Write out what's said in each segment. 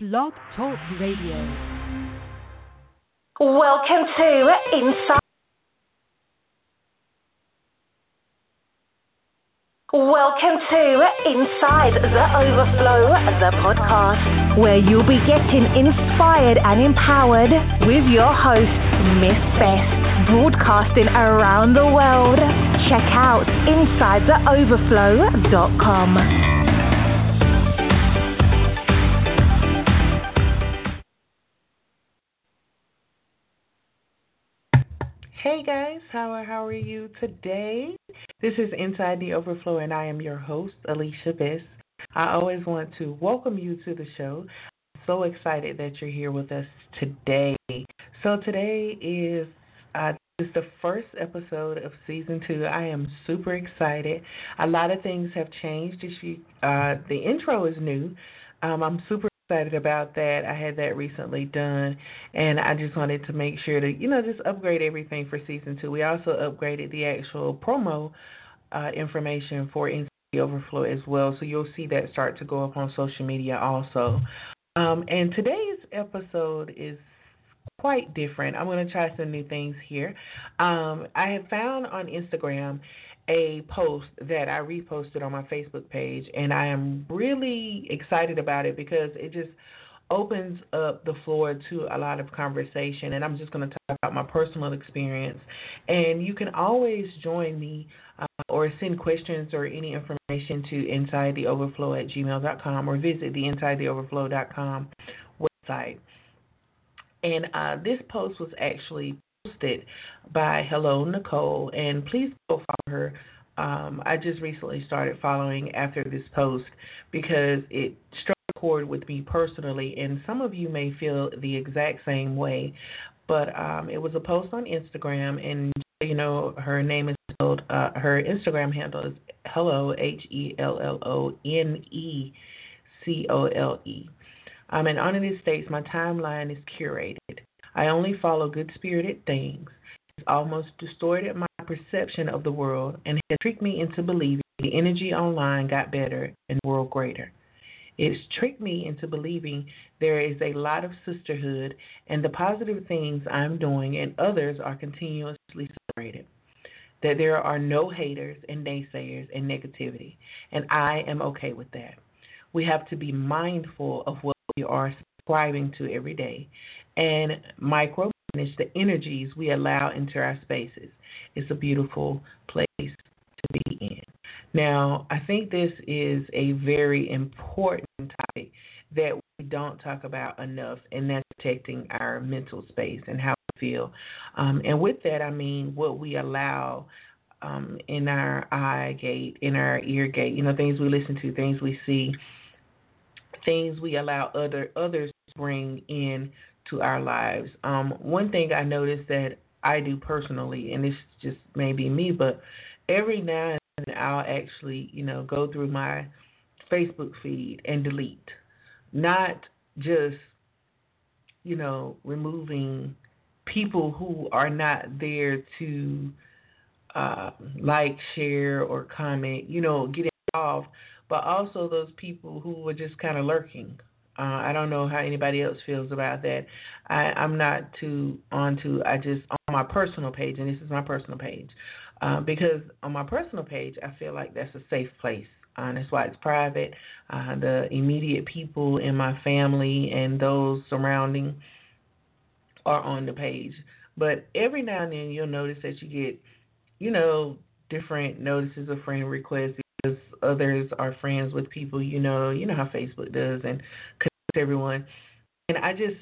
Blog Talk Radio. Welcome to Inside. Welcome to Inside the Overflow, the podcast, where you'll be getting inspired and empowered with your host, Miss Best, broadcasting around the world. Check out InsideTheOverflow.com. Hey guys, how are, how are you today? This is Inside the Overflow, and I am your host, Alicia Bess. I always want to welcome you to the show. I'm so excited that you're here with us today. So today is uh, is the first episode of season two. I am super excited. A lot of things have changed. Uh, the intro is new. Um, I'm super excited about that. I had that recently done, and I just wanted to make sure to, you know, just upgrade everything for season two. We also upgraded the actual promo uh, information for the Overflow as well, so you'll see that start to go up on social media also. Um, and today's episode is quite different. I'm going to try some new things here. Um, I have found on Instagram a post that I reposted on my Facebook page, and I am really excited about it because it just opens up the floor to a lot of conversation. And I'm just going to talk about my personal experience. And you can always join me uh, or send questions or any information to insidetheoverflow at gmail.com or visit the insidetheoverflow.com website. And uh, this post was actually posted by Hello Nicole, and please go follow her. Um, I just recently started following after this post because it struck a chord with me personally, and some of you may feel the exact same way. But um, it was a post on Instagram, and you know her name is spelled. Uh, her Instagram handle is Hello H E L L O N E C O L E. Um, and on it states my timeline is curated. I only follow good spirited things. It's almost distorted my perception of the world and has tricked me into believing the energy online got better and the world greater. It's tricked me into believing there is a lot of sisterhood and the positive things I'm doing and others are continuously celebrated. That there are no haters and naysayers and negativity. And I am okay with that. We have to be mindful of what we are subscribing to every day and micromanage the energies we allow into our spaces. It's a beautiful place to be in. Now, I think this is a very important topic that we don't talk about enough, and that's protecting our mental space and how we feel. Um, and with that, I mean what we allow um, in our eye gate, in our ear gate, you know, things we listen to, things we see, things we allow other others bring in to our lives. Um, one thing I noticed that I do personally, and this just may be me, but every now and then I'll actually, you know, go through my Facebook feed and delete. Not just, you know, removing people who are not there to uh, like, share, or comment, you know, get involved, but also those people who were just kind of lurking uh, I don't know how anybody else feels about that. I, I'm not too onto. I just on my personal page, and this is my personal page, uh, because on my personal page, I feel like that's a safe place. Uh, that's why it's private. Uh, the immediate people in my family and those surrounding are on the page. But every now and then, you'll notice that you get, you know, different notices of friend requests because others are friends with people you know. You know how Facebook does and everyone. And I just,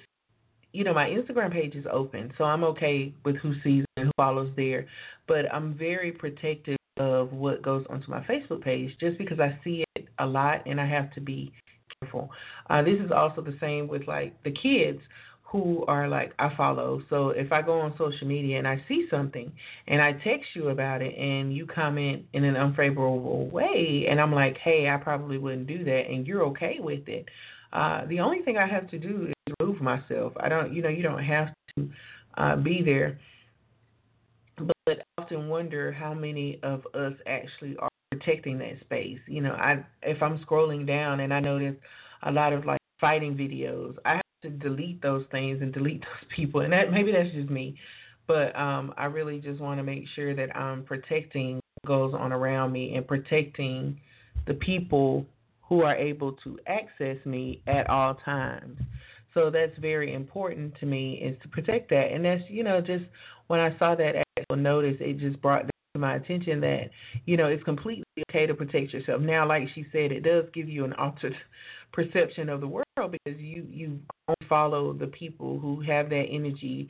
you know, my Instagram page is open, so I'm okay with who sees and who follows there. But I'm very protective of what goes onto my Facebook page just because I see it a lot and I have to be careful. Uh, this is also the same with like the kids who are like I follow. So if I go on social media and I see something and I text you about it and you comment in an unfavorable way and I'm like, "Hey, I probably wouldn't do that," and you're okay with it. Uh, the only thing I have to do is remove myself. I don't, you know, you don't have to uh, be there. But I often wonder how many of us actually are protecting that space. You know, I if I'm scrolling down and I notice a lot of like fighting videos. I have to delete those things and delete those people, and that maybe that's just me, but um, I really just want to make sure that I'm protecting what goes on around me and protecting the people who are able to access me at all times. So that's very important to me is to protect that. And that's, you know, just when I saw that actual notice, it just brought to my attention that, you know, it's completely okay to protect yourself. Now, like she said, it does give you an altered perception of the world because you, you only follow the people who have that energy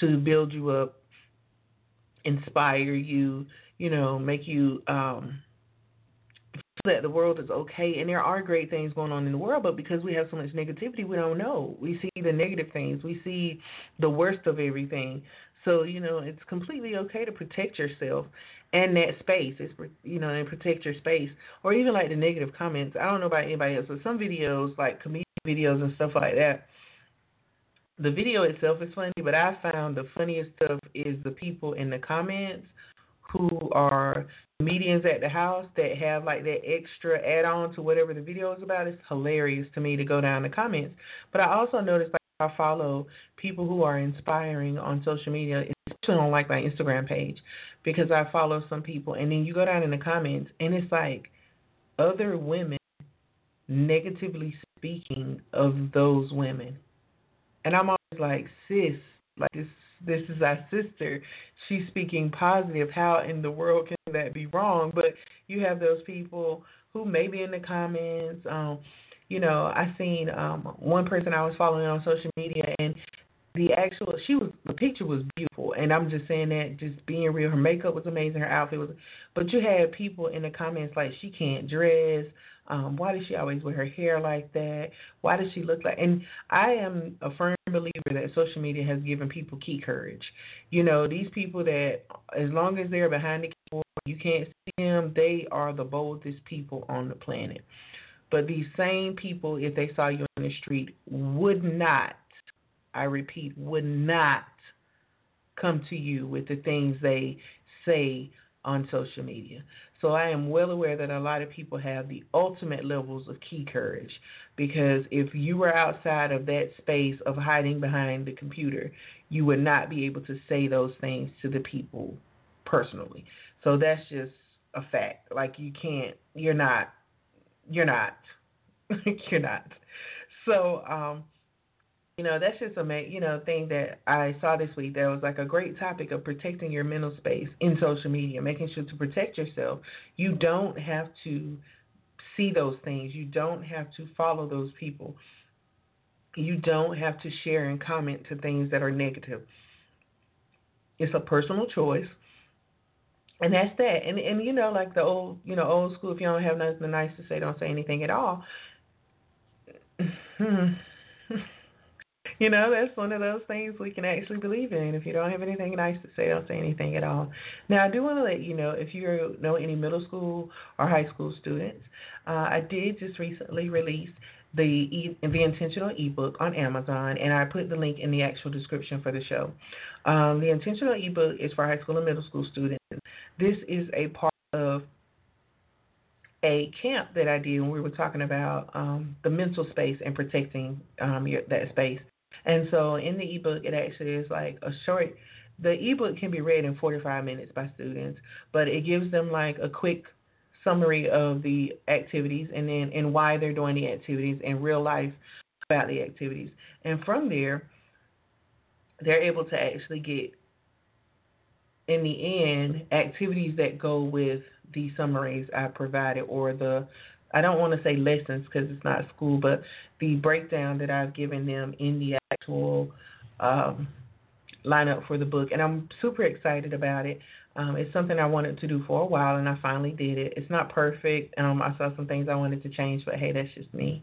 to build you up, inspire you, you know, make you um that the world is okay and there are great things going on in the world, but because we have so much negativity, we don't know. We see the negative things, we see the worst of everything. So you know, it's completely okay to protect yourself and that space. It's you know, and protect your space, or even like the negative comments. I don't know about anybody else, but some videos like comedian videos and stuff like that. The video itself is funny, but I found the funniest stuff is the people in the comments who are comedians at the house that have like that extra add on to whatever the video is about. It's hilarious to me to go down the comments. But I also noticed like I follow people who are inspiring on social media, especially on like my Instagram page, because I follow some people and then you go down in the comments and it's like other women negatively speaking of those women. And I'm always like, sis, like this this is our sister. She's speaking positive. How in the world can that be wrong? But you have those people who may be in the comments. Um, you know, I seen um one person I was following on social media and the actual she was the picture was beautiful and I'm just saying that just being real her makeup was amazing her outfit was but you had people in the comments like she can't dress um, why does she always wear her hair like that? Why does she look like? And I am a firm believer that social media has given people key courage. You know, these people that, as long as they're behind the keyboard, you can't see them. They are the boldest people on the planet. But these same people, if they saw you in the street, would not, I repeat, would not come to you with the things they say on social media. So I am well aware that a lot of people have the ultimate levels of key courage because if you were outside of that space of hiding behind the computer, you would not be able to say those things to the people personally. So that's just a fact. Like you can't you're not you're not you're not. So um you know that's just a you know thing that I saw this week. that was like a great topic of protecting your mental space in social media, making sure to protect yourself. You don't have to see those things. You don't have to follow those people. You don't have to share and comment to things that are negative. It's a personal choice. And that's that. And and you know, like the old you know, old school, if you don't have nothing nice to say, don't say anything at all. Hmm. You know, that's one of those things we can actually believe in. If you don't have anything nice to say, don't say anything at all. Now, I do want to let you know if you know any middle school or high school students, uh, I did just recently release the e- the intentional ebook on Amazon, and I put the link in the actual description for the show. Um, the intentional ebook is for high school and middle school students. This is a part of a camp that I did when we were talking about um, the mental space and protecting um, your, that space. And so in the ebook, it actually is like a short. The ebook can be read in 45 minutes by students, but it gives them like a quick summary of the activities and then and why they're doing the activities in real life about the activities. And from there, they're able to actually get in the end activities that go with the summaries I provided or the I don't want to say lessons because it's not school, but the breakdown that I've given them in the actual um, lineup for the book, and I'm super excited about it. Um, it's something I wanted to do for a while, and I finally did it. It's not perfect. Um, I saw some things I wanted to change, but hey, that's just me.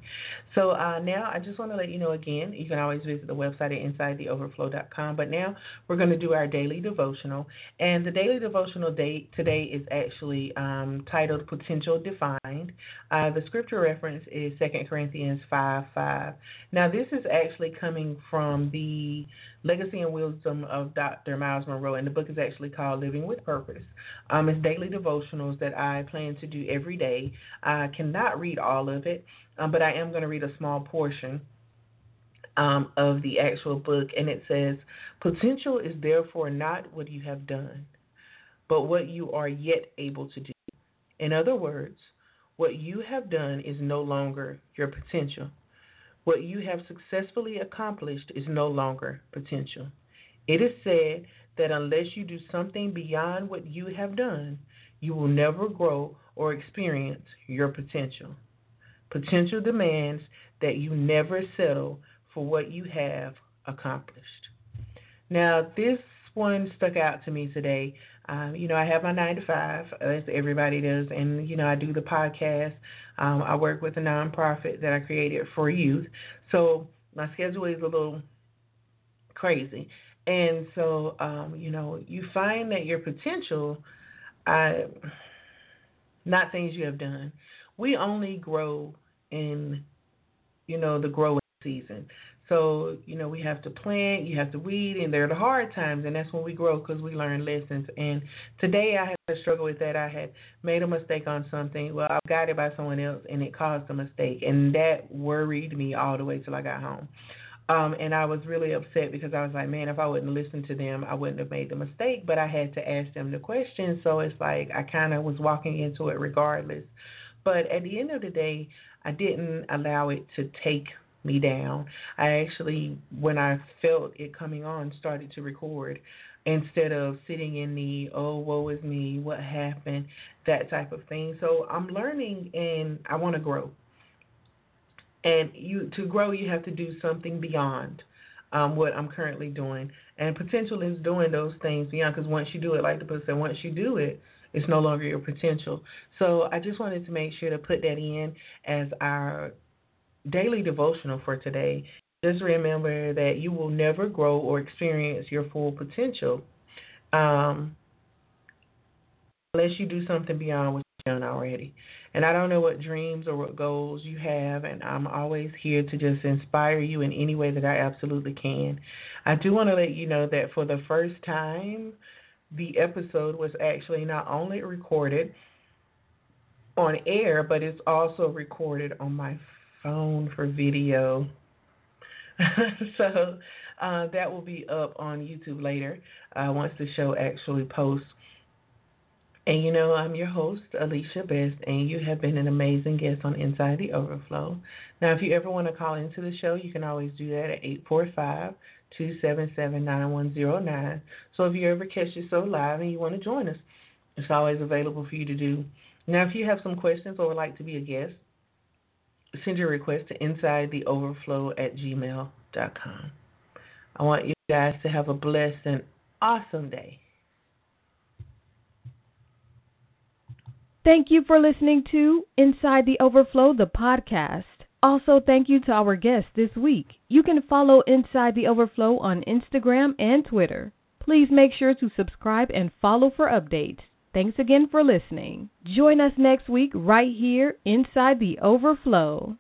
So uh, now I just want to let you know again, you can always visit the website at insidetheoverflow.com. But now we're going to do our daily devotional, and the daily devotional date today is actually um, titled "Potential Defined." Uh, the scripture reference is 2 Corinthians 5 5. Now this is actually coming from the Legacy and Wisdom of Dr. Myles Munroe, and the book is actually called Living with purpose. Um, it's daily devotionals that I plan to do every day. I cannot read all of it, um, but I am going to read a small portion um, of the actual book, and it says, Potential is therefore not what you have done, but what you are yet able to do. In other words, what you have done is no longer your potential. What you have successfully accomplished is no longer potential. It is said that unless you do something beyond what you have done, you will never grow or experience your potential. Potential demands that you never settle for what you have accomplished. Now, this one stuck out to me today. Um, you know, I have my nine to five, as everybody does, and you know, I do the podcast. Um, I work with a nonprofit that I created for youth, so my schedule is a little crazy. And so, um, you know, you find that your potential, I, not things you have done. We only grow in, you know, the growing season. So, you know, we have to plant, you have to weed, and there are the hard times, and that's when we grow because we learn lessons. And today I had to struggle with that. I had made a mistake on something. Well, I got it by someone else, and it caused a mistake, and that worried me all the way till I got home. Um, and I was really upset because I was like, man, if I wouldn't listen to them, I wouldn't have made the mistake. But I had to ask them the question, so it's like I kind of was walking into it regardless. But at the end of the day, I didn't allow it to take me down. I actually, when I felt it coming on, started to record instead of sitting in the, oh, woe is me, what happened, that type of thing. So I'm learning and I want to grow. And you to grow, you have to do something beyond um, what I'm currently doing. And potential is doing those things beyond, because once you do it, like the said, once you do it, it's no longer your potential. So I just wanted to make sure to put that in as our daily devotional for today. Just remember that you will never grow or experience your full potential um, unless you do something beyond what you've done already. And I don't know what dreams or what goals you have, and I'm always here to just inspire you in any way that I absolutely can. I do want to let you know that for the first time, the episode was actually not only recorded on air, but it's also recorded on my phone for video. so uh, that will be up on YouTube later uh, once the show actually posts. And you know, I'm your host, Alicia Best, and you have been an amazing guest on Inside the Overflow. Now, if you ever want to call into the show, you can always do that at 845 277 9109. So if you ever catch yourself live and you want to join us, it's always available for you to do. Now, if you have some questions or would like to be a guest, send your request to insidetheoverflow at gmail.com. I want you guys to have a blessed and awesome day. Thank you for listening to Inside the Overflow, the podcast. Also, thank you to our guest this week. You can follow Inside the Overflow on Instagram and Twitter. Please make sure to subscribe and follow for updates. Thanks again for listening. Join us next week right here inside the Overflow.